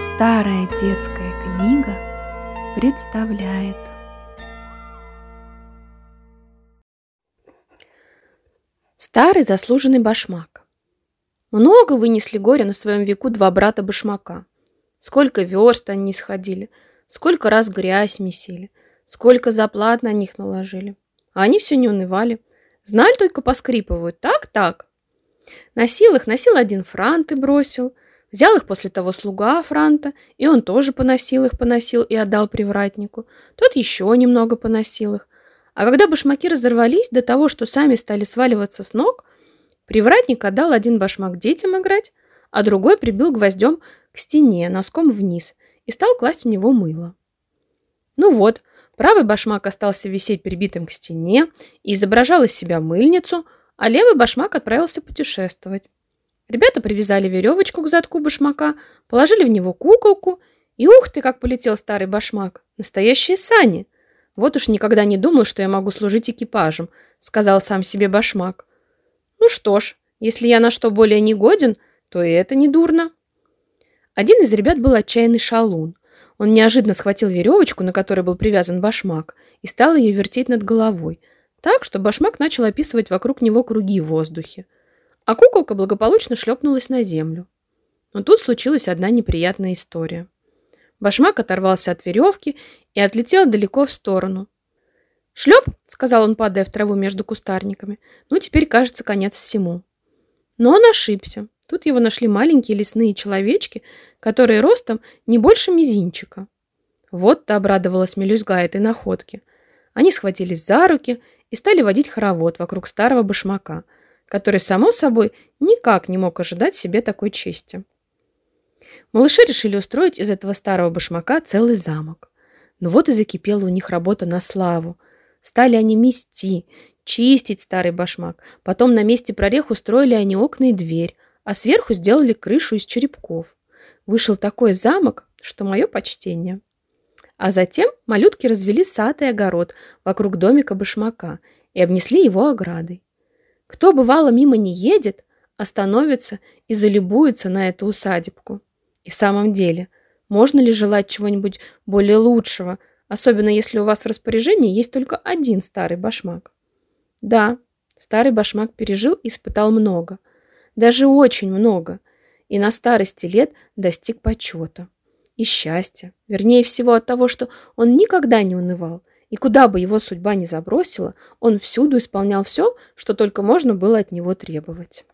Старая детская книга представляет Старый заслуженный башмак Много вынесли горя на своем веку два брата башмака. Сколько верст они сходили, сколько раз грязь месили, сколько заплат на них наложили. А они все не унывали. Знали только поскрипывают. Так-так. Носил их, носил один франт и бросил – Взял их после того слуга Франта, и он тоже поносил их, поносил и отдал привратнику. Тот еще немного поносил их. А когда башмаки разорвались до того, что сами стали сваливаться с ног, привратник отдал один башмак детям играть, а другой прибил гвоздем к стене, носком вниз, и стал класть в него мыло. Ну вот, правый башмак остался висеть прибитым к стене и изображал из себя мыльницу, а левый башмак отправился путешествовать. Ребята привязали веревочку к задку башмака, положили в него куколку, и ух ты, как полетел старый башмак! Настоящие сани! Вот уж никогда не думал, что я могу служить экипажем, сказал сам себе башмак. Ну что ж, если я на что более не годен, то и это не дурно. Один из ребят был отчаянный шалун. Он неожиданно схватил веревочку, на которой был привязан башмак, и стал ее вертеть над головой, так, что башмак начал описывать вокруг него круги в воздухе а куколка благополучно шлепнулась на землю. Но тут случилась одна неприятная история. Башмак оторвался от веревки и отлетел далеко в сторону. «Шлеп!» — сказал он, падая в траву между кустарниками. «Ну, теперь, кажется, конец всему». Но он ошибся. Тут его нашли маленькие лесные человечки, которые ростом не больше мизинчика. Вот-то обрадовалась Мелюзга этой находке. Они схватились за руки и стали водить хоровод вокруг старого башмака — который, само собой, никак не мог ожидать себе такой чести. Малыши решили устроить из этого старого башмака целый замок. Но вот и закипела у них работа на славу. Стали они мести, чистить старый башмак. Потом на месте прорех устроили они окна и дверь, а сверху сделали крышу из черепков. Вышел такой замок, что мое почтение. А затем малютки развели сад и огород вокруг домика башмака и обнесли его оградой. Кто бывало мимо не едет, остановится и залюбуется на эту усадебку. И в самом деле, можно ли желать чего-нибудь более лучшего, особенно если у вас в распоряжении есть только один старый башмак? Да, старый башмак пережил и испытал много, даже очень много, и на старости лет достиг почета и счастья, вернее всего от того, что он никогда не унывал и куда бы его судьба ни забросила, он всюду исполнял все, что только можно было от него требовать.